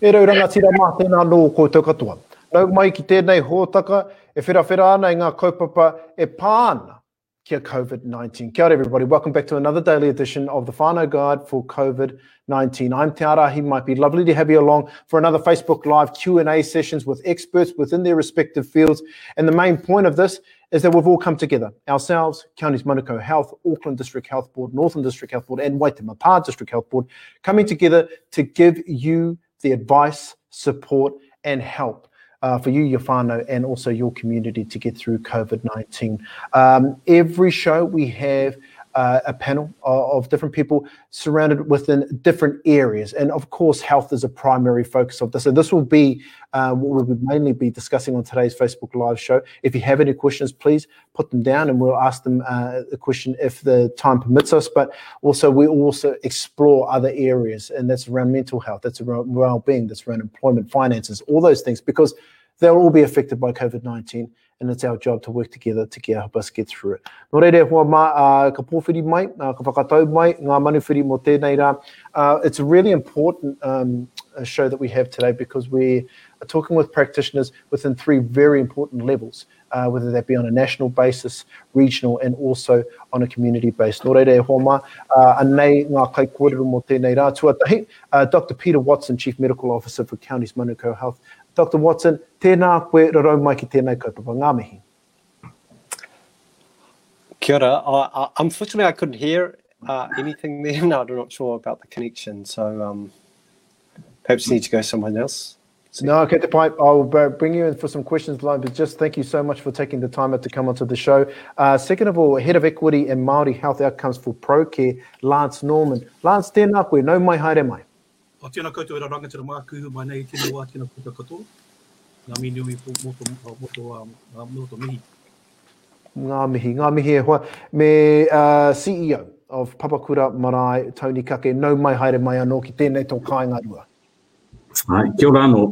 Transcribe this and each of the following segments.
E rauranga tira mā tēnā nō koutou katoa. Nau mai ki tēnei hōtaka, e whira ana i ngā kaupapa e pāna kia COVID-19. Kia ora everybody, welcome back to another daily edition of the whānau guide for COVID-19. I'm Te Arahi, might be lovely to have you along for another Facebook Live Q&A sessions with experts within their respective fields. And the main point of this is that we've all come together, ourselves, Counties Manukau Health, Auckland District Health Board, Northern District Health Board, and Waitemata District Health Board, coming together to give you the advice, support, and help uh, for you, whānau, and also your community to get through COVID 19. Um, every show we have uh, a panel of, of, different people surrounded within different areas. And of course, health is a primary focus of this. So this will be uh, what we'll mainly be discussing on today's Facebook Live show. If you have any questions, please put them down and we'll ask them uh, a question if the time permits us. But also, we also explore other areas, and that's around mental health, that's around well-being, that's around employment, finances, all those things, because they'll all be affected by COVID-19 and it's our job to work together to get, help us get through it. Nō reire, hua mā, uh, ka pōwhiri mai, uh, ka whakatau mai, ngā manuwhiri mō tēnei rā. Uh, it's a really important um, show that we have today because we are talking with practitioners within three very important levels, uh, whether that be on a national basis, regional, and also on a community base. Nō reire, hua mā, uh, anei ngā kai kōrero mō tēnei rā. Tuatahi, uh, Dr. Peter Watson, Chief Medical Officer for Counties Manukau Health. Dr. Watson, tēnā koe rarau mai ki tēnei kaupapa. Ngā mihi. Kia ora. Uh, unfortunately, I couldn't hear uh, anything there. No, I'm not sure about the connection. So um, perhaps you need to go somewhere else. So, no, okay, the point. I'll bring you in for some questions live, but just thank you so much for taking the time out to come onto the show. Uh, second of all, Head of Equity and Māori Health Outcomes for ProCare, Lance Norman. Lance, tēnā koe, no mai haere mai. O tēnā koutou e raranga tira mā kuhu mai nei tēnā wā tēnā koutou katoa. Ngā mi nui moto, moto, moto, moto mihi. Ngā mihi, ngā mihi e hoa. Me uh, CEO of Papakura Marae, Tony Kake, no mai haere mai anō ki tēnei tō kāinga rua. Ai, kia ora anō.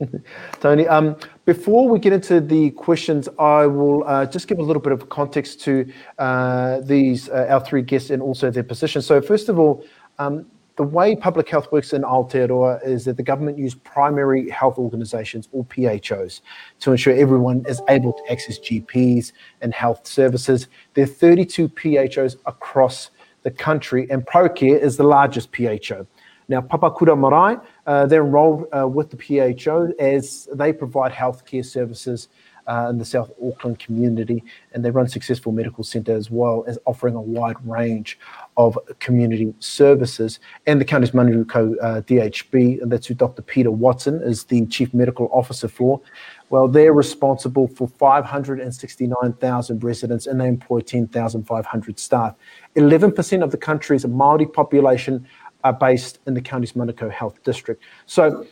Tony, um, before we get into the questions, I will uh, just give a little bit of context to uh, these uh, our three guests and also their positions. So, first of all, um, the way public health works in Aotearoa is that the government use primary health organisations or PHOs to ensure everyone is able to access GPs and health services. There are 32 PHOs across the country, and ProCare is the largest PHO. Now, Papakura Marae, uh, they're enrolled uh, with the PHO as they provide healthcare services uh, in the South Auckland community, and they run successful medical centre as well as offering a wide range of community services. And the Counties Manukau uh, DHB, and that's who Dr. Peter Watson is the chief medical officer for. Well, they're responsible for 569,000 residents and they employ 10,500 staff. 11% of the country's Māori population are based in the Counties Manukau Health District. So,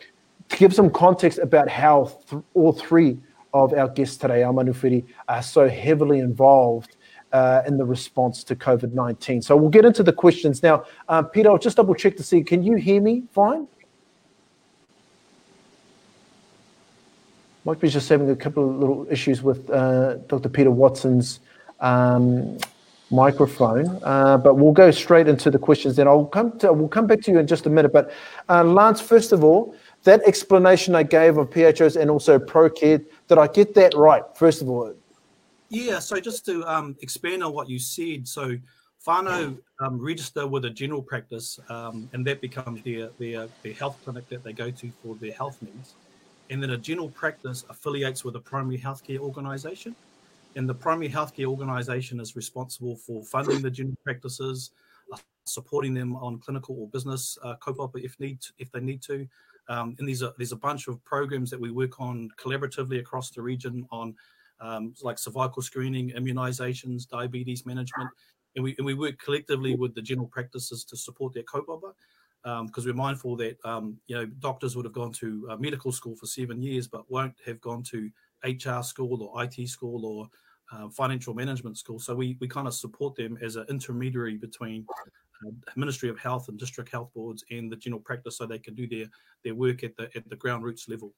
to give some context about how th- all three of our guests today, our Manufiri, are so heavily involved uh, in the response to COVID 19. So, we'll get into the questions now. Uh, Peter, I'll just double check to see can you hear me fine? Might be just having a couple of little issues with uh, Dr. Peter Watson's um, microphone, uh, but we'll go straight into the questions. Then I'll come to we'll come back to you in just a minute. But uh, Lance, first of all, that explanation I gave of PHOs and also ProCare, did I get that right? First of all, Yeah, so just to um, expand on what you said, so whānau um, register with a general practice, um, and that becomes their, their their health clinic that they go to for their health needs, and then a general practice affiliates with a primary healthcare organisation, and the primary healthcare organisation is responsible for funding the general practices, uh, supporting them on clinical or business uh, kaupapa if need if they need to, um, and there's a there's a bunch of programs that we work on collaboratively across the region on um, like cervical screening, immunizations, diabetes management, and we and we work collectively with the general practices to support their kaupapa. Because we're mindful that um, you know doctors would have gone to uh, medical school for seven years, but won't have gone to HR school or IT school or uh, financial management school. So we we kind of support them as an intermediary between uh, Ministry of Health and district health boards and the general practice, so they can do their their work at the at the ground roots level.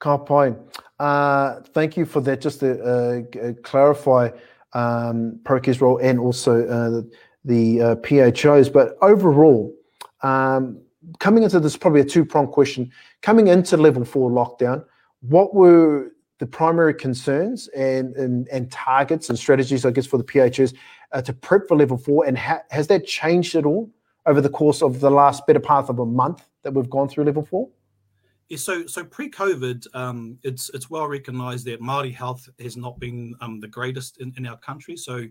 Ka pai. Uh, thank you for that. Just to uh, uh, clarify um, ProCare's role and also the PHOs. But overall, um, coming into this, probably a two pronged question. Coming into level four lockdown, what were the primary concerns and, targets and strategies, I guess, for the PHOs to prep for level four? And ha- has that changed at all over the course of the last better part of a month that we've gone through level four? So so pre-COVID, um, it's it's well recognised that Māori health has not been um, the greatest in, in our country. So,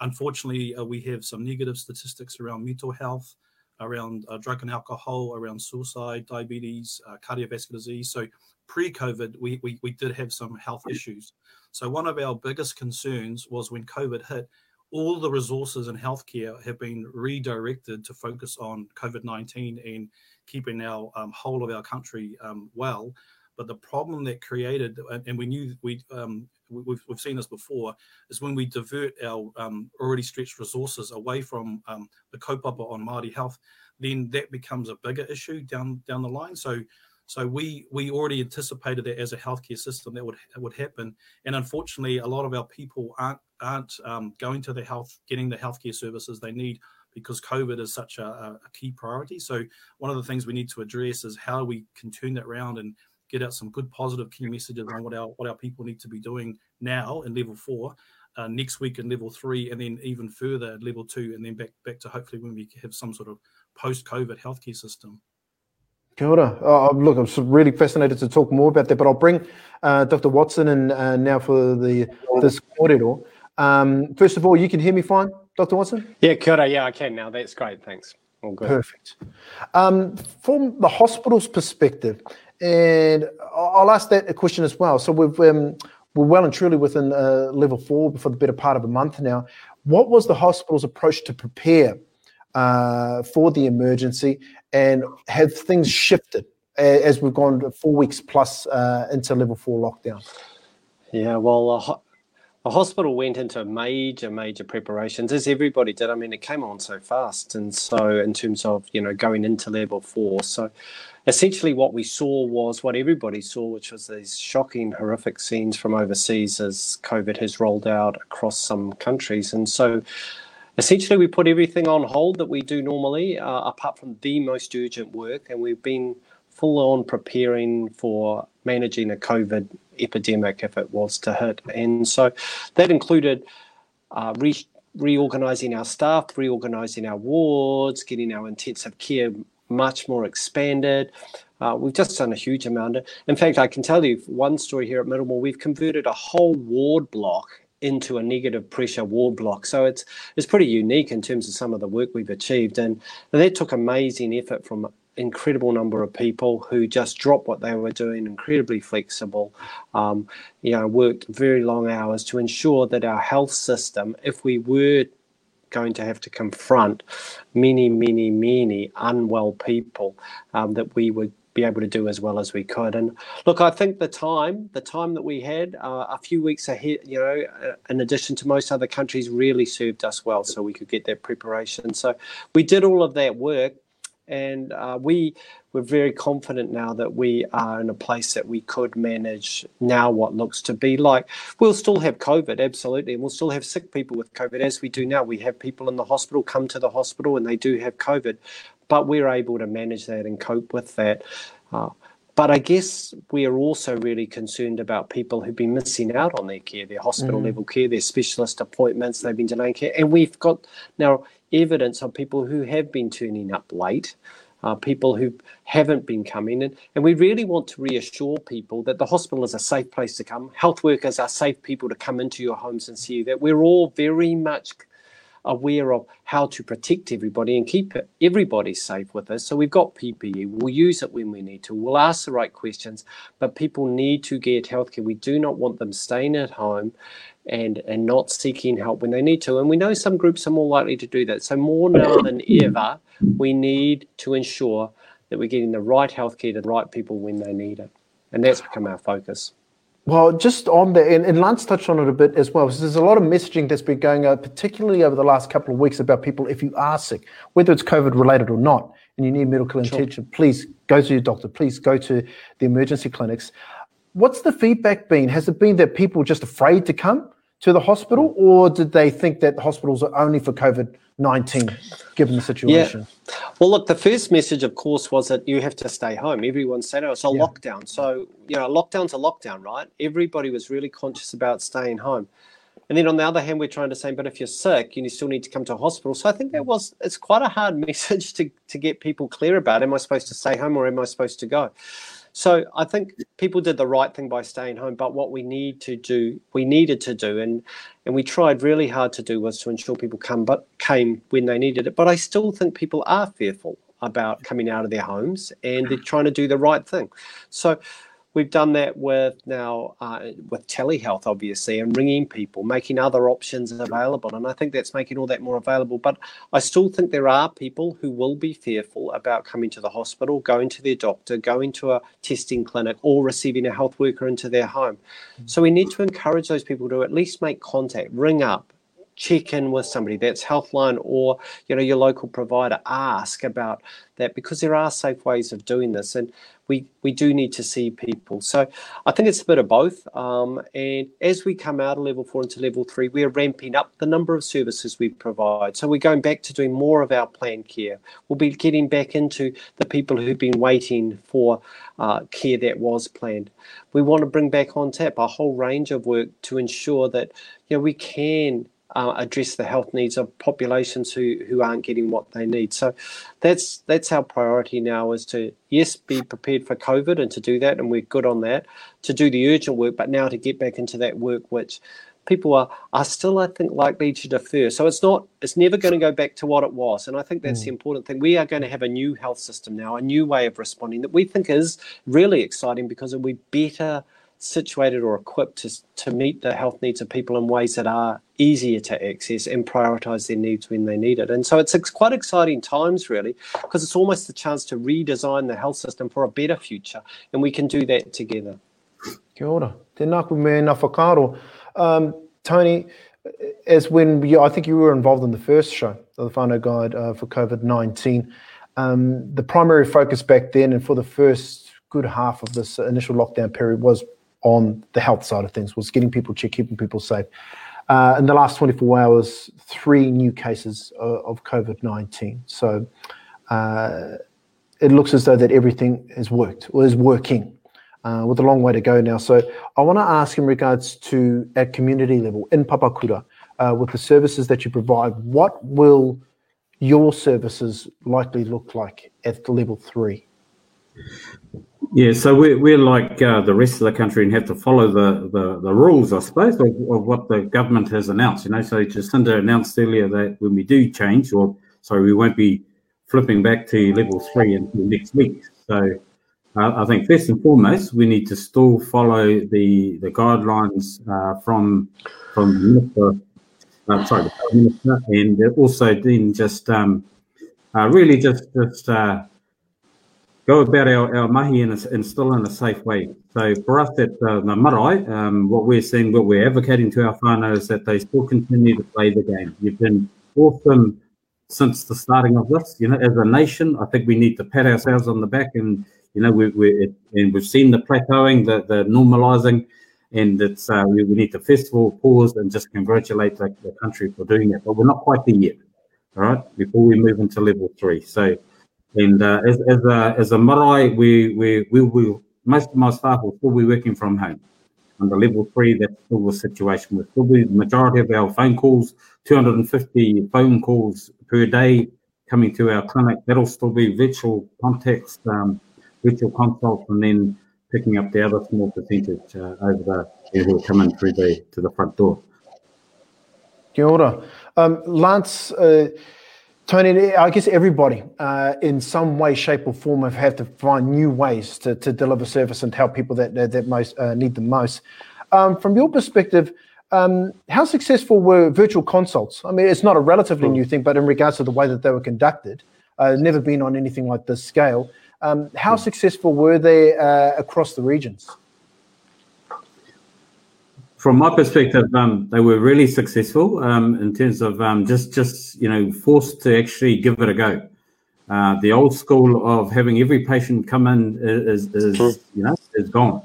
unfortunately, uh, we have some negative statistics around mental health, around uh, drug and alcohol, around suicide, diabetes, uh, cardiovascular disease. So, pre-COVID, we, we we did have some health issues. So, one of our biggest concerns was when COVID hit. All the resources in healthcare have been redirected to focus on COVID 19 and keeping our um, whole of our country um, well. But the problem that created, and we knew we um, we- we've, we've seen this before, is when we divert our um, already stretched resources away from um, the kaupapa on Māori health, then that becomes a bigger issue down down the line. So. So we we already anticipated that as a healthcare system that would that would happen, and unfortunately, a lot of our people aren't aren't um, going to the health, getting the healthcare services they need because COVID is such a, a key priority. So one of the things we need to address is how we can turn that around and get out some good positive key messages on what our what our people need to be doing now in level four, uh, next week in level three, and then even further at level two, and then back back to hopefully when we have some sort of post-COVID healthcare system. Kia ora. Oh, look, I'm really fascinated to talk more about that, but I'll bring uh, Dr. Watson in uh, now for the this corridor. Um, first of all, you can hear me fine, Dr. Watson? Yeah, kia ora. Yeah, I can now. That's great. Thanks. All good. Perfect. Um, from the hospital's perspective, and I'll ask that a question as well. So we've um, we're well and truly within uh, level four for the better part of a month now. What was the hospital's approach to prepare uh, for the emergency, and have things shifted as we've gone four weeks plus uh, into level four lockdown? Yeah, well, the, hospital went into major, major preparations, as everybody did. I mean, it came on so fast. And so, in terms of, you know, going into level four. So, essentially, what we saw was what everybody saw, which was these shocking, horrific scenes from overseas as COVID has rolled out across some countries. And so, essentially, we put everything on hold that we do normally, uh, apart from the most urgent work. And we've been full on preparing for managing a COVID epidemic if it was to hit. And so that included uh, re- reorganizing our staff, reorganizing our wards, getting our intensive care much more expanded. Uh, we've just done a huge amount. Of, In fact, I can tell you one story here at Middlemore. We've converted a whole ward block into a negative pressure ward block. So it's it's pretty unique in terms of some of the work we've achieved, and, and that took amazing effort from incredible number of people who just dropped what they were doing, incredibly flexible, um, you know, worked very long hours to ensure that our health system, if we were going to have to confront many, many, many unwell people, um, that we would be able to do as well as we could. And look, I think the time, the time that we had, uh, a few weeks ahead, you know, uh, in addition to most other countries, really served us well, so we could get that preparation. So we did all of that work, and uh, we we're very confident now that we are in a place that we could manage now what looks to be like. We'll still have COVID, absolutely, and we'll still have sick people with COVID as we do now. We have people in the hospital come to the hospital and they do have COVID, but we're able to manage that and cope with that. Uh, but I guess we are also really concerned about people who've been missing out on their care, their hospital mm. level care, their specialist appointments, they've been delaying care. And we've got now evidence of people who have been turning up late uh, people who haven't been coming. And, and we really want to reassure people that the hospital is a safe place to come. Health workers are safe people to come into your homes and see you, that we're all very much aware of how to protect everybody and keep everybody safe with us. So we've got PPE. We'll use it when we need to. We'll ask the right questions, but people need to get healthcare. We do not want them staying at home and and not seeking help when they need to. And we know some groups are more likely to do that. So more now than ever, we need to ensure that we're getting the right healthcare to the right people when they need it. And that's become our focus. Well, just on that, and, and Lance touched on it a bit as well. So there's a lot of messaging that's been going out, particularly over the last couple of weeks, about people, if you are sick, whether it's COVID related or not, and you need medical sure. attention, please go to your doctor, please go to the emergency clinics. What's the feedback been? Has it been that people are just afraid to come? To the hospital, or did they think that hospitals are only for COVID 19, given the situation? Yeah. Well, look, the first message, of course, was that you have to stay home. Everyone said, oh, it's a yeah. lockdown. So, you know, lockdown's a lockdown, right? Everybody was really conscious about staying home. And then on the other hand, we're trying to say, but if you're sick, you still need to come to a hospital. So I think that was, it's quite a hard message to, to get people clear about. Am I supposed to stay home or am I supposed to go? So I think people did the right thing by staying home. But what we need to do, we needed to do, and and we tried really hard to do was to ensure people come, but came when they needed it. But I still think people are fearful about coming out of their homes, and they're trying to do the right thing. So We've done that with now uh, with telehealth, obviously, and ringing people, making other options available. And I think that's making all that more available. But I still think there are people who will be fearful about coming to the hospital, going to their doctor, going to a testing clinic, or receiving a health worker into their home. So we need to encourage those people to at least make contact, ring up, check in with somebody. That's healthline or you know your local provider. Ask about that because there are safe ways of doing this and we we do need to see people. So i think it's a bit of both um, and as we come out of level four into level three we're ramping up the number of services we provide. So we're going back to doing more of our planned care. We'll be getting back into the people who've been waiting for uh, care that was planned. We want to bring back on tap a whole range of work to ensure that you know we can uh, address the health needs of populations who, who aren't getting what they need. So that's that's our priority now is to yes be prepared for COVID and to do that, and we're good on that. To do the urgent work, but now to get back into that work which people are are still I think likely to defer. So it's not it's never going to go back to what it was, and I think that's mm. the important thing. We are going to have a new health system now, a new way of responding that we think is really exciting because it'll be better situated or equipped to, to meet the health needs of people in ways that are easier to access and prioritize their needs when they need it. And so it's, it's quite exciting times, really, because it's almost a chance to redesign the health system for a better future. And we can do that together. Kia ora. Tēnā ku me whakaro. Um, Tony, as when you, I think you were involved in the first show, the whānau guide uh, for COVID 19, um, the primary focus back then and for the first good half of this initial lockdown period was on the health side of things was getting people checked, keeping people safe. Uh, in the last 24 hours, three new cases of, of COVID 19. So uh, it looks as though that everything has worked or is working. Uh, with a long way to go now. So I want to ask in regards to at community level in Papakura, uh, with the services that you provide, what will your services likely look like at level three? Yeah, so we're, we're like uh, the rest of the country and have to follow the, the, the rules, I suppose, of, of, what the government has announced. You know, so Jacinda announced earlier that when we do change, or sorry, we won't be flipping back to level three into next week. So uh, I think first and foremost, we need to still follow the the guidelines uh, from from the minister, uh, sorry, the minister, and also then just um, uh, really just just uh, go about our, our mahi in, a, in still in a safe way. So for us at uh, the marae, um, what we're seeing, what we're advocating to our whānau is that they still continue to play the game. You've been awesome since the starting of this. You know, as a nation, I think we need to pat ourselves on the back and you know, we, we and we've seen the plateauing, the, the normalising, and it's uh, we, we, need of all pause and just congratulate the, the, country for doing it. But we're not quite there yet, all right? Before we move into level three. So, and uh, as as a as a marae, we we we will most of my staff will still be working from home. Under level three, that's still the situation. We'll still be the majority of our phone calls, 250 phone calls per day coming to our clinic. That'll still be virtual contacts, Um, virtual consults, and then picking up the other small percentage uh, over the who are coming through the to the front door. Kia ora. Um, Lance, uh, Tony, I guess everybody uh, in some way, shape, or form have had to find new ways to, to deliver service and help people that that, that most uh, need the most. Um, from your perspective, um, how successful were virtual consults? I mean, it's not a relatively new thing, but in regards to the way that they were conducted, uh, never been on anything like this scale. Um, how successful were they uh, across the regions? From my perspective, um, they were really successful um, in terms of um, just, just you know, forced to actually give it a go. Uh, the old school of having every patient come in is, is you know, is gone.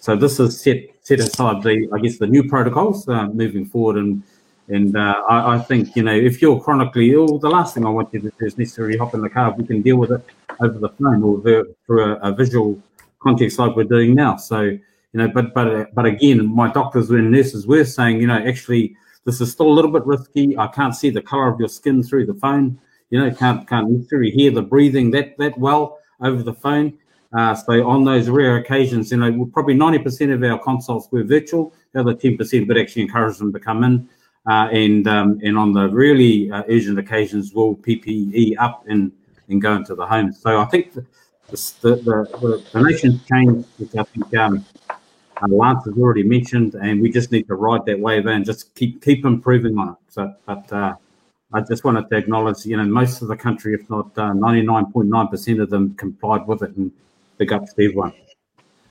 So this is set set aside the, I guess, the new protocols uh, moving forward, and and uh, I, I, think you know if you're chronically ill, the last thing I want you to do is necessarily hop in the car. We can deal with it over the phone or through a, a, visual context like we're doing now. So you know, but but but again, my doctors and nurses were saying, you know, actually this is still a little bit risky. I can't see the color of your skin through the phone. You know, can't can't necessarily hear the breathing that that well over the phone. Uh, so on those rare occasions, you know, probably 90% of our consults were virtual. The other 10% would actually encourage them to come in. Uh, and um, and on the really uh, urgent occasions, we'll PPE up and, and go into the home. So I think the the, the, the nation's changed, which I think um, uh, Lance has already mentioned, and we just need to ride that wave and just keep keep improving on it. So, but uh, I just wanted to acknowledge, you know, most of the country, if not 99.9% uh, of them, complied with it, and big up to everyone.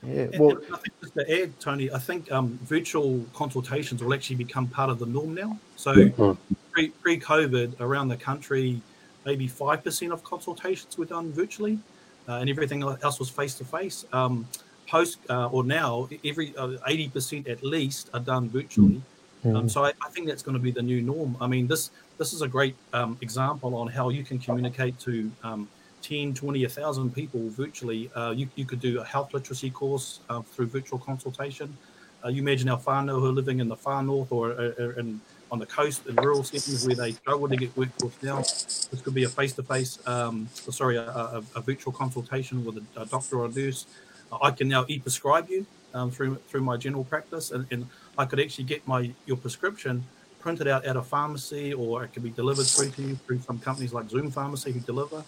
Yeah, well, I think just to add, Tony, I think um, virtual consultations will actually become part of the norm now. So yeah. pre pre COVID, around the country, maybe five percent of consultations were done virtually, uh, and everything else was face to face. Post uh, or now, every uh, eighty percent at least are done virtually. Mm. Um, so I, I, think that's going to be the new norm. I mean, this this is a great um, example on how you can communicate to um, 10, 20, 1,000 people virtually. Uh, you, you could do a health literacy course uh, through virtual consultation. Uh, you imagine our whānau who are living in the far north or uh, uh, in, on the coast in rural settings where they struggle to get workforce now. This could be a face-to-face, um, sorry, a, a, a, virtual consultation with a, a, doctor or a nurse. I can now e-prescribe you um, through through my general practice, and, and I could actually get my your prescription printed out at a pharmacy, or it could be delivered through to you through some companies like Zoom Pharmacy who deliver.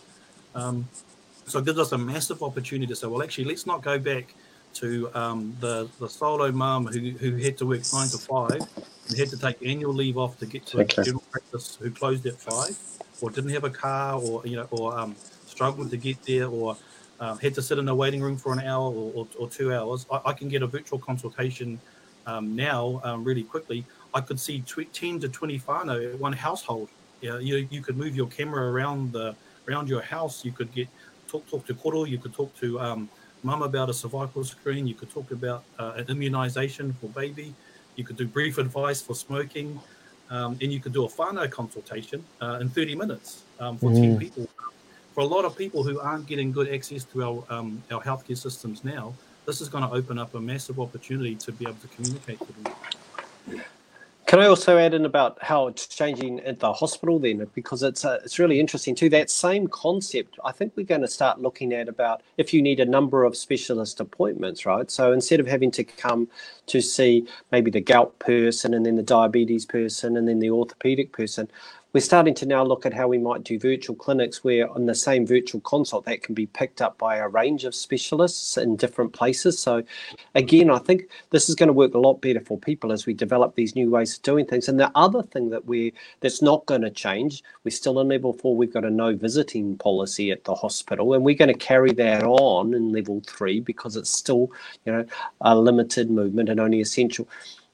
Um, so it gives us a massive opportunity to say, well, actually, let's not go back to um, the the solo mum who, who had to work nine to five and had to take annual leave off to get to okay. general practice, who closed at five, or didn't have a car, or you know, or um, struggled to get there, or um, had to sit in a waiting room for an hour or, or, or two hours. I, I, can get a virtual consultation um, now um, really quickly. I could see tw- ten to twenty whānau at one household. Yeah, you you could move your camera around the around your house. You could get talk talk to koro. You could talk to um, mum about a cervical screen. You could talk about uh, an immunization for baby. You could do brief advice for smoking, um, and you could do a whānau consultation uh, in 30 minutes um, for mm. 10 people. For a lot of people who aren't getting good access to our um, our healthcare systems now, this is going to open up a massive opportunity to be able to communicate with them. Can I also add in about how it's changing at the hospital then? Because it's uh, it's really interesting too. That same concept, I think we're going to start looking at about if you need a number of specialist appointments, right? So instead of having to come to see maybe the gout person and then the diabetes person and then the orthopedic person, we're starting to now look at how we might do virtual clinics where on the same virtual consult that can be picked up by a range of specialists in different places. So again, I think this is going to work a lot better for people as we develop these new ways of doing things. And the other thing that we that's not going to change, we're still in level four, we've got a no visiting policy at the hospital, and we're going to carry that on in level three because it's still, you know, a limited movement and only essential.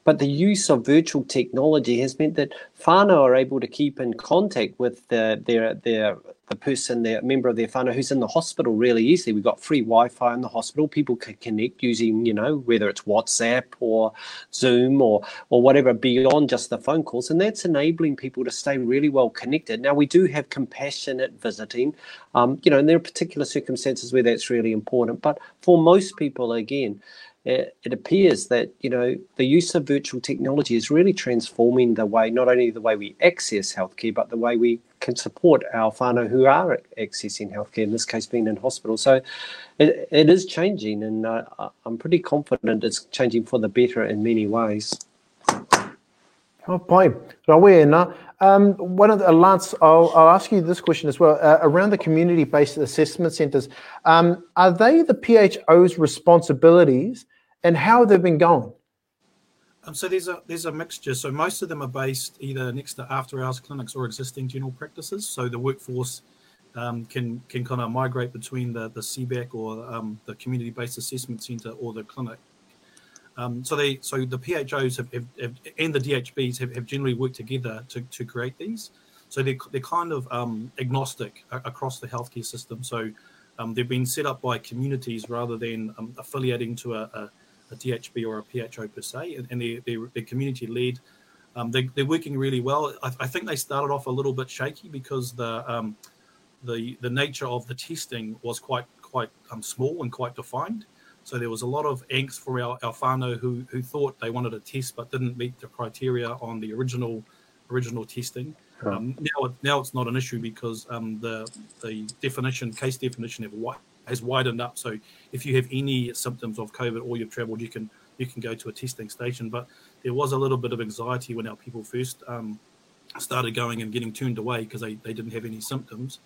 But the use of virtual technology has meant that whānau are able to keep in contact with the, their, their, the person, the member of their whānau who's in the hospital really easily. We've got free Wi-Fi in the hospital. People can connect using, you know, whether it's WhatsApp or Zoom or or whatever beyond just the phone calls, and that's enabling people to stay really well connected. Now we do have compassionate visiting, um, you know, and there are particular circumstances where that's really important. But for most people, again, it, it, appears that you know the use of virtual technology is really transforming the way not only the way we access healthcare but the way we can support our whānau who are accessing healthcare in this case being in hospital so it, it is changing and uh, i'm pretty confident it's changing for the better in many ways Oh, pai. Rawena, um, one of the, Lance, I'll, I'll ask you this question as well. Uh, around the community-based assessment centres, um, are they the PHO's responsibilities and how they've been going? Um, so there's a there's a mixture. So most of them are based either next to after hours clinics or existing general practices. So the workforce um, can can kind of migrate between the the CBAC or um, the community based assessment centre or the clinic. Um, so they so the PHOs have, have, have, and the DHBs have, have generally worked together to, to create these. So they're, they're kind of um, agnostic across the healthcare system. So um, they've been set up by communities rather than affiliating to a, a, a, DHB or a PHO per se, and, and they're, they're, they're community led. Um, they, are working really well. I, I, think they started off a little bit shaky because the um, the the nature of the testing was quite quite small and quite defined. So there was a lot of angst for our, our whānau who, who thought they wanted a test but didn't meet the criteria on the original original testing. Um, now, now it's not an issue because um, the the definition, case definition, have, has widened up. So if you have any symptoms of COVID or you've travelled, you can you can go to a testing station. But there was a little bit of anxiety when our people first um, started going and getting turned away because they, they didn't have any symptoms.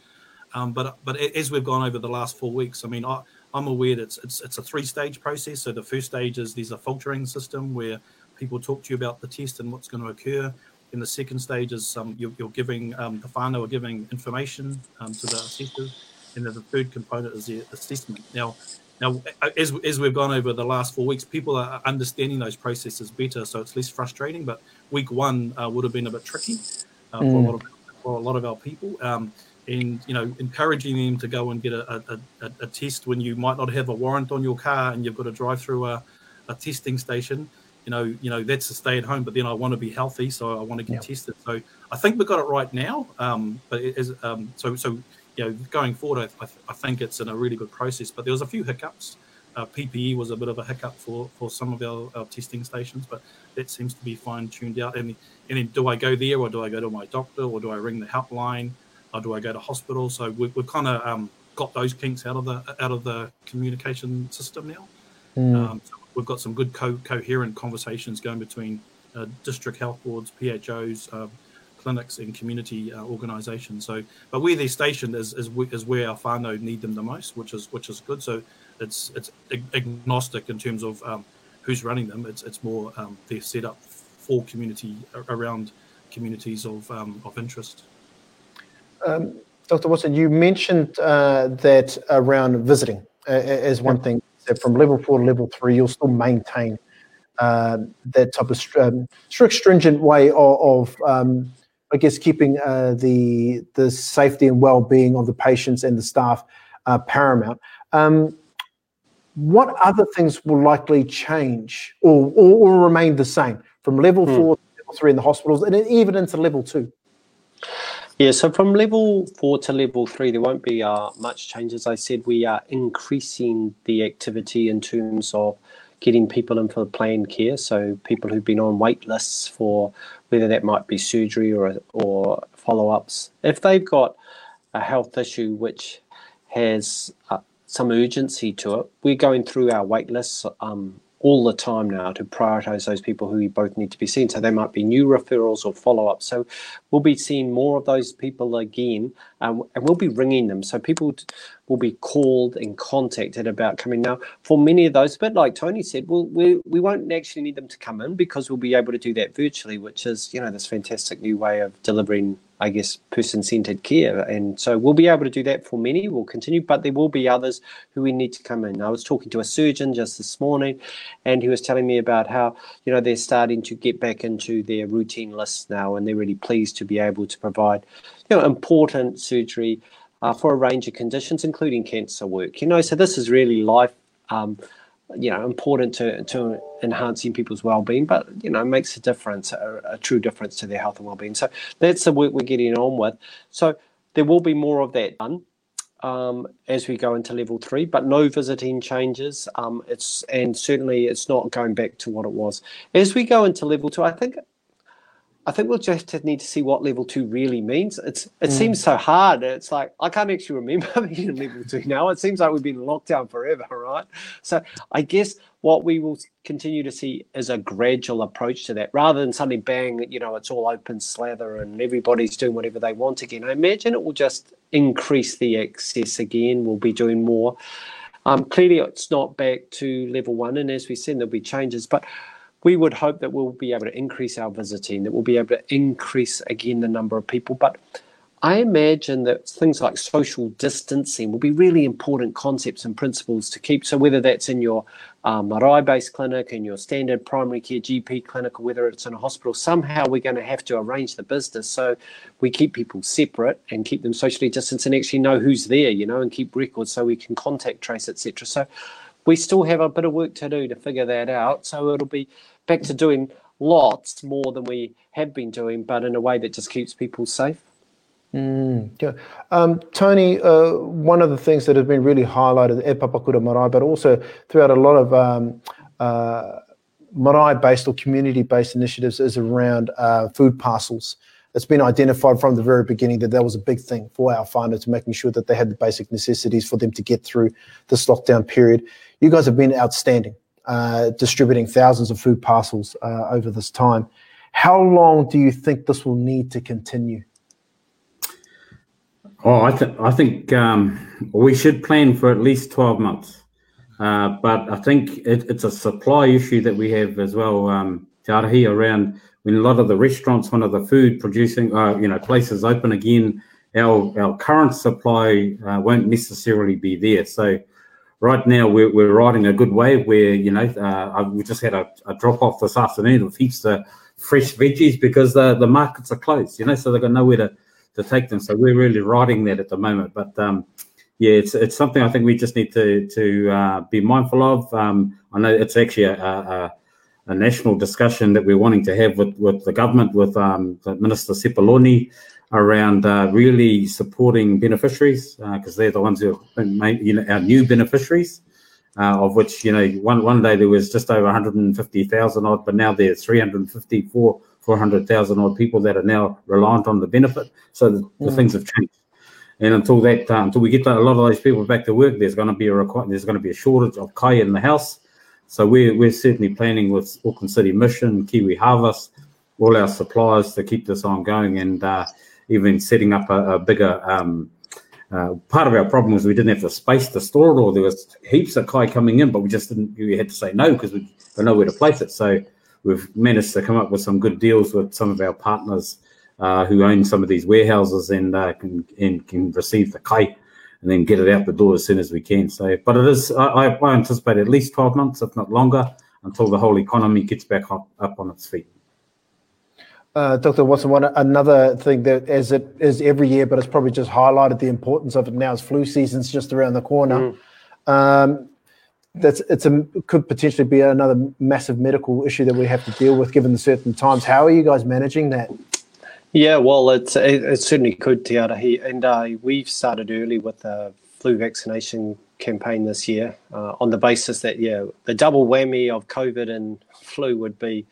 Um, but but as we've gone over the last four weeks, I mean, I, I'm aware that it's, it's, it's a three stage process. So the first stage is there's a filtering system where people talk to you about the test and what's going to occur. In the second stage is um, you're, you're, giving um, the whānau are giving information um, to the assessors, and then the third component is the assessment. Now, now as, as we've gone over the last four weeks, people are understanding those processes better, so it's less frustrating. But week one uh, would have been a bit tricky uh, mm. for, a mm. lot of, for a lot of our people. Um, and you know encouraging them to go and get a, a, a, a, test when you might not have a warrant on your car and you've got to drive through a, a testing station you know you know that's a stay at home but then i want to be healthy so i want to get tested so i think we've got it right now um, but is um, so so you know going forward I, I, think it's in a really good process but there was a few hiccups uh, ppe was a bit of a hiccup for for some of our, our testing stations but that seems to be fine tuned out and, and then do i go there or do i go to my doctor or do i ring the helpline or do I go to hospital? So we, have kind of um, got those kinks out of the out of the communication system now. Mm. Um, so we've got some good co- coherent conversations going between uh, district health boards, PHOs, uh, clinics, and community uh, organisations. So, but where they're stationed is, is, is where our whānau need them the most, which is which is good. So it's it's agnostic in terms of um, who's running them. It's it's more um, they're set up for community around communities of um, of interest. Um, Dr. Watson, you mentioned uh, that around visiting uh, as one thing. That from level four to level three, you'll still maintain uh, that type of um, strict, stringent way of, of um, I guess, keeping uh, the the safety and well-being of the patients and the staff uh, paramount. Um, what other things will likely change or, or, or remain the same from level hmm. four to level three in the hospitals and even into level two? Yeah, so from level four to level three, there won't be uh, much change. As I said, we are increasing the activity in terms of getting people in for planned care. So people who've been on wait lists for whether that might be surgery or or follow ups. If they've got a health issue which has uh, some urgency to it, we're going through our wait lists um, all the time now to prioritize those people who both need to be seen. So there might be new referrals or follow up. So we'll be seeing more of those people again, um, and we'll be ringing them. So people will be called and contacted about coming. Now, for many of those, but like Tony said, we'll, we we won't actually need them to come in because we'll be able to do that virtually, which is you know this fantastic new way of delivering I guess, person centered care. And so we'll be able to do that for many. We'll continue, but there will be others who we need to come in. I was talking to a surgeon just this morning, and he was telling me about how, you know, they're starting to get back into their routine lists now, and they're really pleased to be able to provide, you know, important surgery uh, for a range of conditions, including cancer work. You know, so this is really life. Um, you know important to to enhancing people's well-being but you know makes a difference a, a, true difference to their health and well-being. So that's the work we're getting on with. So there will be more of that done um, as we go into level three but no visiting changes. Um, it's and certainly it's not going back to what it was. As we go into level two i think I think we'll just need to see what level two really means. It's it mm. seems so hard. It's like I can't actually remember being in level two now. It seems like we've been locked down forever, right? So I guess what we will continue to see is a gradual approach to that, rather than suddenly bang, you know, it's all open slather and everybody's doing whatever they want again. I imagine it will just increase the access again. We'll be doing more. Um, clearly, it's not back to level one, and as we said, there'll be changes, but we would hope that we'll be able to increase our visiting, that we'll be able to increase again the number of people. But I imagine that things like social distancing will be really important concepts and principles to keep. So whether that's in your um, marae-based clinic, in your standard primary care GP clinic, or whether it's in a hospital, somehow we're going to have to arrange the business so we keep people separate and keep them socially distanced and actually know who's there, you know, and keep records so we can contact trace, etc. So we still have a bit of work to do to figure that out. So it'll be back to doing lots more than we have been doing, but in a way that just keeps people safe. Mm, yeah. Um, Tony, uh, one of the things that has been really highlighted at Papakura Marae, but also throughout a lot of um, uh, Marae-based or community-based initiatives is around uh, food parcels. It's been identified from the very beginning that that was a big thing for our farmers, making sure that they had the basic necessities for them to get through this lockdown period. You guys have been outstanding uh, distributing thousands of food parcels uh, over this time. How long do you think this will need to continue? Oh, I, th- I think um, we should plan for at least 12 months. Uh, but I think it, it's a supply issue that we have as well, um, Te around when a lot of the restaurants, one of the food producing, uh, you know, places open again, our, our current supply uh, won't necessarily be there. So right now we're, we're riding a good wave where you know uh, we just had a, a, drop off this afternoon of heaps of fresh veggies because the, the markets are closed you know so they've got nowhere to, to take them. So we're really riding that at the moment. But um, yeah it's it's something i think we just need to to uh, be mindful of. Um, i know it's actually a, a, a, national discussion that we're wanting to have with, with the government with um, minister Sepuloni around uh, really supporting beneficiaries because uh, they're the ones who are you know, our new beneficiaries, uh, of which you know one one day there was just over 150,000 odd, but now there's 354 400,000 odd people that are now reliant on the benefit. So the, the mm. things have changed. And until that, uh, until we get a lot of those people back to work, there's going to be a there's going to be a shortage of kai in the house. So we're we're certainly planning with Auckland City Mission, Kiwi Harvest, all our suppliers to keep this on going and. Uh, even setting up a, a bigger um, uh, part of our problem was we didn't have the space to store it, or there was heaps of kai coming in, but we just didn't. We had to say no because we don't know where to place it. So we've managed to come up with some good deals with some of our partners uh, who own some of these warehouses and uh, can and can receive the kai and then get it out the door as soon as we can. So, but it is. I, I anticipate at least twelve months, if not longer, until the whole economy gets back up, up on its feet. Uh, Dr. Watson, one another thing that, as it is every year, but it's probably just highlighted the importance of it now. Is flu season's just around the corner. Mm. Um, that's it's a could potentially be another massive medical issue that we have to deal with given the certain times. How are you guys managing that? Yeah, well, it's it, it certainly could, Te Arahi, and uh, we've started early with the flu vaccination campaign this year uh, on the basis that yeah, the double whammy of COVID and flu would be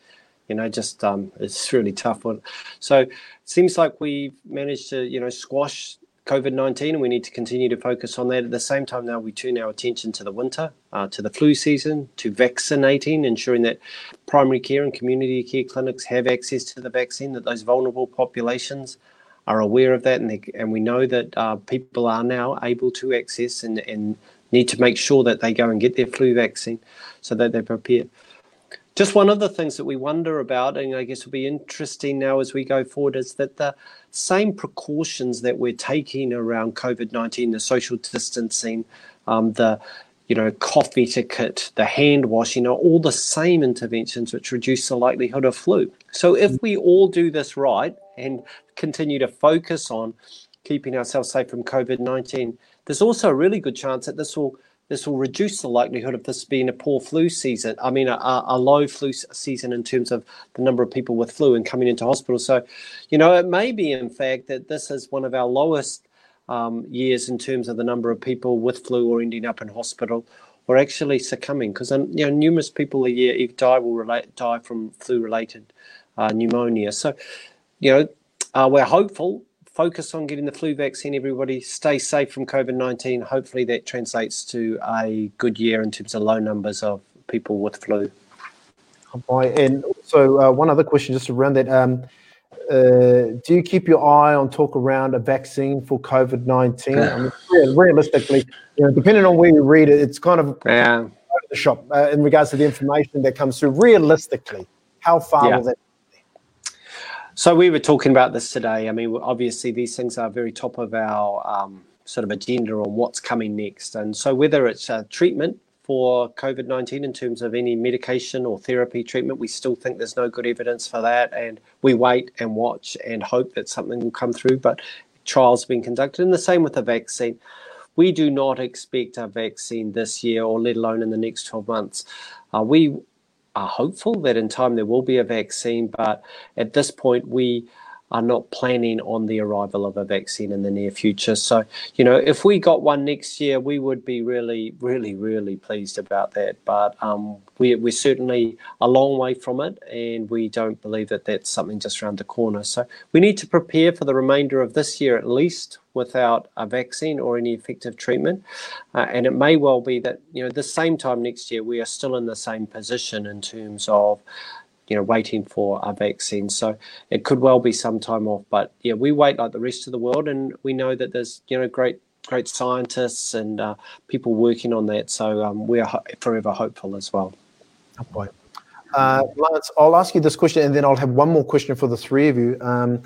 you know, just um, it's really tough one. So it seems like we've managed to, you know, squash COVID 19, and we need to continue to focus on that. At the same time, now we turn our attention to the winter, uh, to the flu season, to vaccinating, ensuring that primary care and community care clinics have access to the vaccine, that those vulnerable populations are aware of that, and, they, and we know that uh, people are now able to access and, and need to make sure that they go and get their flu vaccine so that they're prepared. Just one of the things that we wonder about, and I guess will be interesting now as we go forward, is that the same precautions that we're taking around COVID 19, the social distancing, um, the you know, cough etiquette, the hand washing are all the same interventions which reduce the likelihood of flu. So if we all do this right and continue to focus on keeping ourselves safe from COVID 19, there's also a really good chance that this will this will reduce the likelihood of this being a poor flu season. I mean, a, a, low flu season in terms of the number of people with flu and coming into hospital. So, you know, it may be, in fact, that this is one of our lowest um, years in terms of the number of people with flu or ending up in hospital or actually succumbing. Because, um, you know, numerous people a year die will relate, die from flu-related uh, pneumonia. So, you know, uh, we're hopeful focus on getting the flu vaccine, everybody. Stay safe from COVID 19. Hopefully, that translates to a good year in terms of low numbers of people with flu. And also, uh, one other question just around that. Um, uh, do you keep your eye on talk around a vaccine for COVID 19? I mean, realistically, you know, depending on where you read it, it's kind of yeah. the shop uh, in regards to the information that comes through. Realistically, how far yeah. will that so we were talking about this today. I mean, obviously these things are very top of our um, sort of agenda on what's coming next. And so whether it's a treatment for COVID 19 in terms of any medication or therapy treatment, we still think there's no good evidence for that. And we wait and watch and hope that something will come through. But trials being conducted. And the same with the vaccine. We do not expect a vaccine this year or let alone in the next 12 months. Uh, we are hopeful that in time there will be a vaccine, but at this point we are not planning on the arrival of a vaccine in the near future. So, you know, if we got one next year, we would be really, really, really pleased about that. But um, we, we're certainly a long way from it, and we don't believe that that's something just around the corner. So, we need to prepare for the remainder of this year at least without a vaccine or any effective treatment. Uh, and it may well be that, you know, the same time next year, we are still in the same position in terms of, you know, waiting for a vaccine. So it could well be some time off. But yeah, we wait like the rest of the world, and we know that there's, you know, great great scientists and uh, people working on that. So um, we are ho- forever hopeful as well. Oh boy. Uh, Lance, I'll ask you this question and then I'll have one more question for the three of you. Um,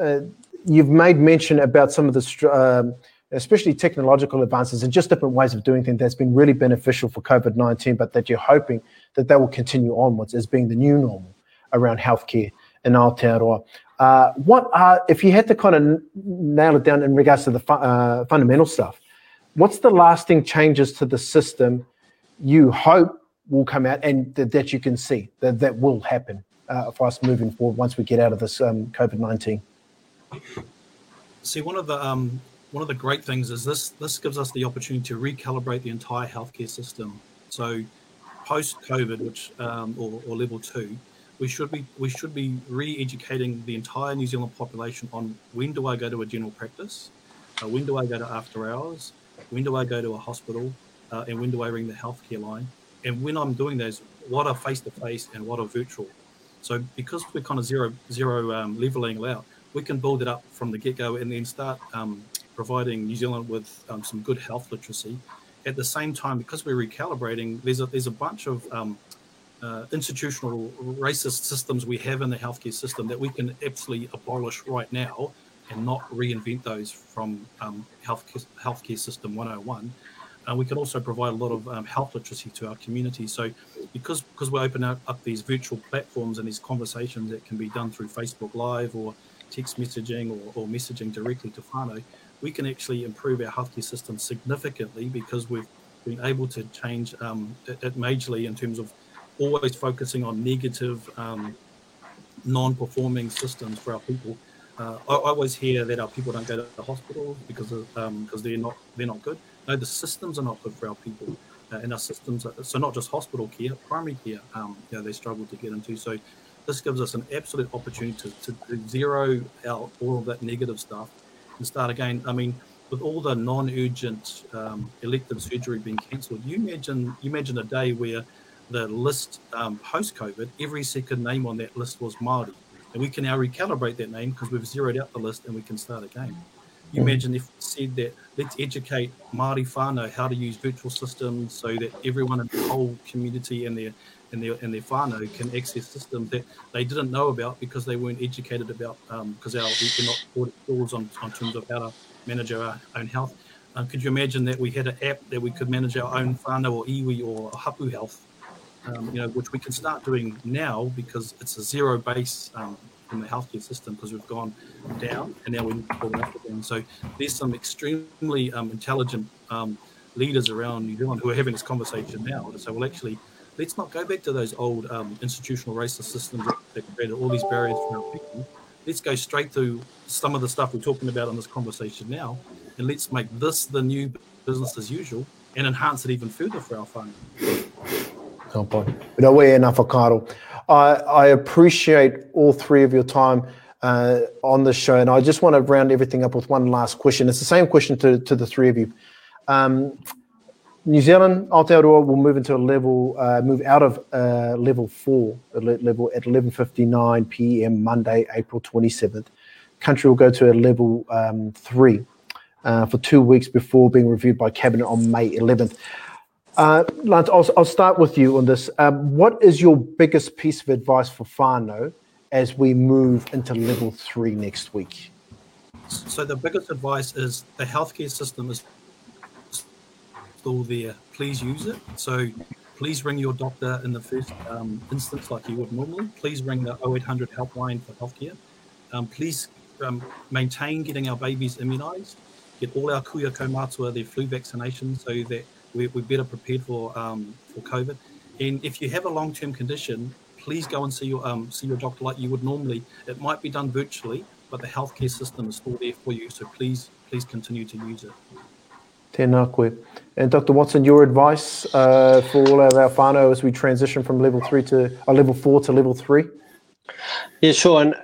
uh, you've made mention about some of the, um, especially technological advances and just different ways of doing things that's been really beneficial for COVID 19, but that you're hoping that they will continue onwards as being the new normal around healthcare in Aotearoa. Uh, what are, if you had to kind of nail it down in regards to the fu- uh, fundamental stuff, what's the lasting changes to the system you hope will come out and th- that you can see that that will happen uh, for us moving forward once we get out of this um, COVID 19? See, one of the um, one of the great things is this this gives us the opportunity to recalibrate the entire healthcare system. So, post COVID, which um, or, or level two, we should be we should be re-educating the entire New Zealand population on when do I go to a general practice, uh, when do I go to after hours, when do I go to a hospital, uh, and when do I ring the healthcare line, and when I'm doing those, what are face to face and what are virtual. So because we're kind of zero zero um, leveling out, we can build it up from the get go and then start um, providing New Zealand with um, some good health literacy. At the same time, because we're recalibrating, there's a there's a bunch of um, uh, institutional racist systems we have in the healthcare system that we can absolutely abolish right now and not reinvent those from um, health healthcare system 101. Uh, we can also provide a lot of um, health literacy to our community. So, because because we open up, up these virtual platforms and these conversations that can be done through Facebook Live or text messaging or, or messaging directly to whānau, we can actually improve our healthcare system significantly because we've been able to change um, it, majorly in terms of always focusing on negative, um, non-performing systems for our people. Uh, I, I, always hear that our people don't go to the hospital because of, um, because they're not they're not good. No, the systems are not good for our people, uh, and our systems. Are, so not just hospital care, primary care. Um, you know, they struggle to get into. So this gives us an absolute opportunity to, to zero out all of that negative stuff and start again. I mean, with all the non-urgent um, elective surgery being cancelled, you imagine you imagine a day where the list um, post-COVID, every second name on that list was Maori, and we can now recalibrate that name because we've zeroed out the list and we can start again. You imagine if we said that let's educate Māori whānau how to use virtual systems so that everyone in the whole community and their and their and their whānau can access systems that they didn't know about because they weren't educated about because um, our we're not taught schools on, on terms of how to manage our own health. Um, could you imagine that we had an app that we could manage our own whānau or iwi or hapu health, um, you know, which we can start doing now because it's a zero base um, in the healthcare system because we've gone down and now we're going up again. So there's some extremely um, intelligent um, leaders around New Zealand who are having this conversation now to say, well, actually, let's not go back to those old um, institutional racist systems that, created all these barriers for our people. Let's go straight to some of the stuff we're talking about in this conversation now, and let's make this the new business as usual and enhance it even further for our fund. No point. But away enough, Carl. I, I appreciate all three of your time uh, on the show, and I just want to round everything up with one last question. It's the same question to, to the three of you. Um, New Zealand, Aotearoa will move into a level, uh, move out of uh, level four, level at 11:59 p.m. Monday, April 27th. Country will go to a level um, three uh, for two weeks before being reviewed by cabinet on May 11th. Uh, Lance, I'll, I'll start with you on this. Um, what is your biggest piece of advice for whānau as we move into level three next week? So the biggest advice is the healthcare system is still there. Please use it. So please ring your doctor in the first um, instance like you would normally. Please ring the 0800 helpline for healthcare. Um, please um, maintain getting our babies immunised. Get all our kuia kaumātua their flu vaccinations so that we're, we're better prepared for um, for COVID. And if you have a long term condition, please go and see your um, see your doctor like you would normally. It might be done virtually, but the healthcare system is still there for you. So please please continue to use it. Tēnā. And Dr. Watson, your advice uh, for all of our whānau as we transition from level three to uh, level four to level three? Yeah, sure. And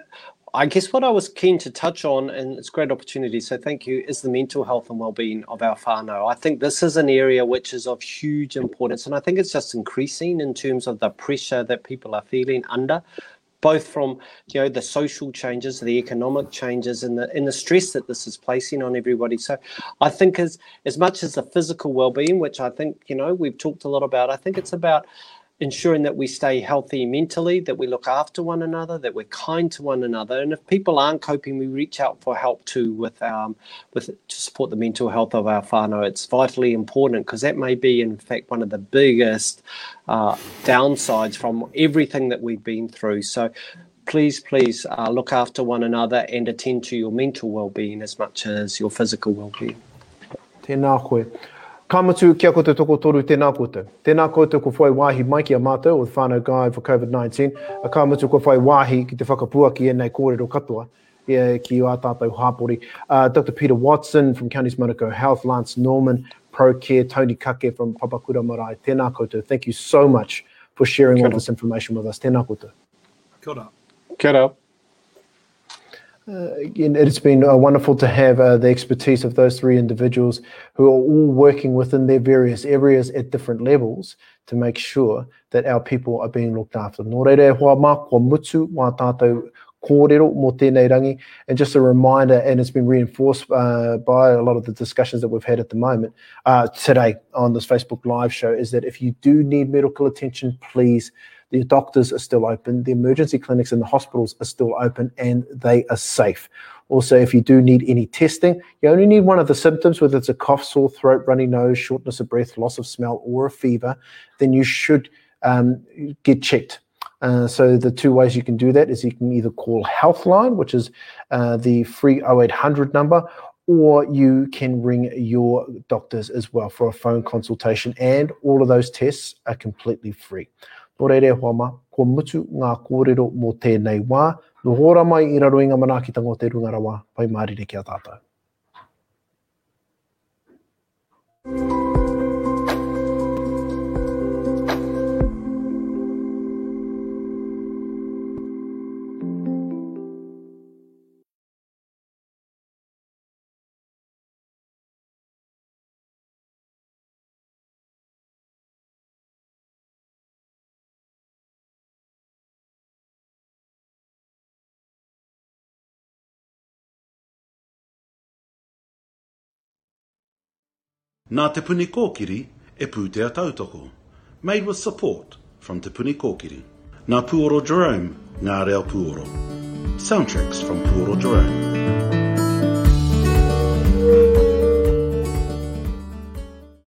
I guess what I was keen to touch on, and it's a great opportunity, so thank you, is the mental health and well-being of our whānau. I think this is an area which is of huge importance, and I think it's just increasing in terms of the pressure that people are feeling under, both from you know the social changes, the economic changes, and the and the stress that this is placing on everybody. So, I think as as much as the physical well-being, which I think you know we've talked a lot about, I think it's about ensuring that we stay healthy mentally, that we look after one another, that we're kind to one another, and if people aren't coping, we reach out for help too with um with to support the mental health of our whānau. It's vitally important because that may be in fact one of the biggest uh, downsides from everything that we've been through. So. Please, please uh, look after one another and attend to your mental well-being as much as your physical well-being. Tēnā koe. Kamatu kia ko te toko toru tēnā koutou. Tēnā koutou ko whai wāhi mai ki a mātou o whānau guide for COVID-19. A kamatu ko whai wāhi ki te whakapua ki e nei kōrero katoa yeah, ki o a tātou hāpori. Uh, Dr. Peter Watson from Counties Manukau Health, Lance Norman, ProCare, Tony Kake from Papakura Marae. Tēnā koutou. Thank you so much for sharing all this information with us. Tēnā koutou. Kia ora. Kia ora. Uh, it's been uh, wonderful to have uh, the expertise of those three individuals who are all working within their various areas at different levels to make sure that our people are being looked after. Nō hoa mā, kua mutu, mā tātou kōrero mō tēnei rangi. And just a reminder, and it's been reinforced uh, by a lot of the discussions that we've had at the moment uh, today on this Facebook Live show, is that if you do need medical attention, please the doctors are still open, the emergency clinics and the hospitals are still open, and they are safe. Also, if you do need any testing, you only need one of the symptoms, whether it's a cough, sore throat, runny nose, shortness of breath, loss of smell, or a fever, then you should um, get checked. Uh, so the two ways you can do that is you can either call Healthline, which is uh, the free 0800 number, or you can ring your doctors as well for a phone consultation. And all of those tests are completely free. no reire hoa ma, ko mutu ngā kōrero mō tēnei wā, no hōra mai i raro inga mana ki tango te runga rawa, pai maari re kia tātou. Thank you. Nā Te Puni Kōkiri e pūtea tautoko. Made with support from Te Puni Kōkiri. Nā Puoro Jerome, Ngā Reo Puoro. Soundtracks from Puoro Jerome.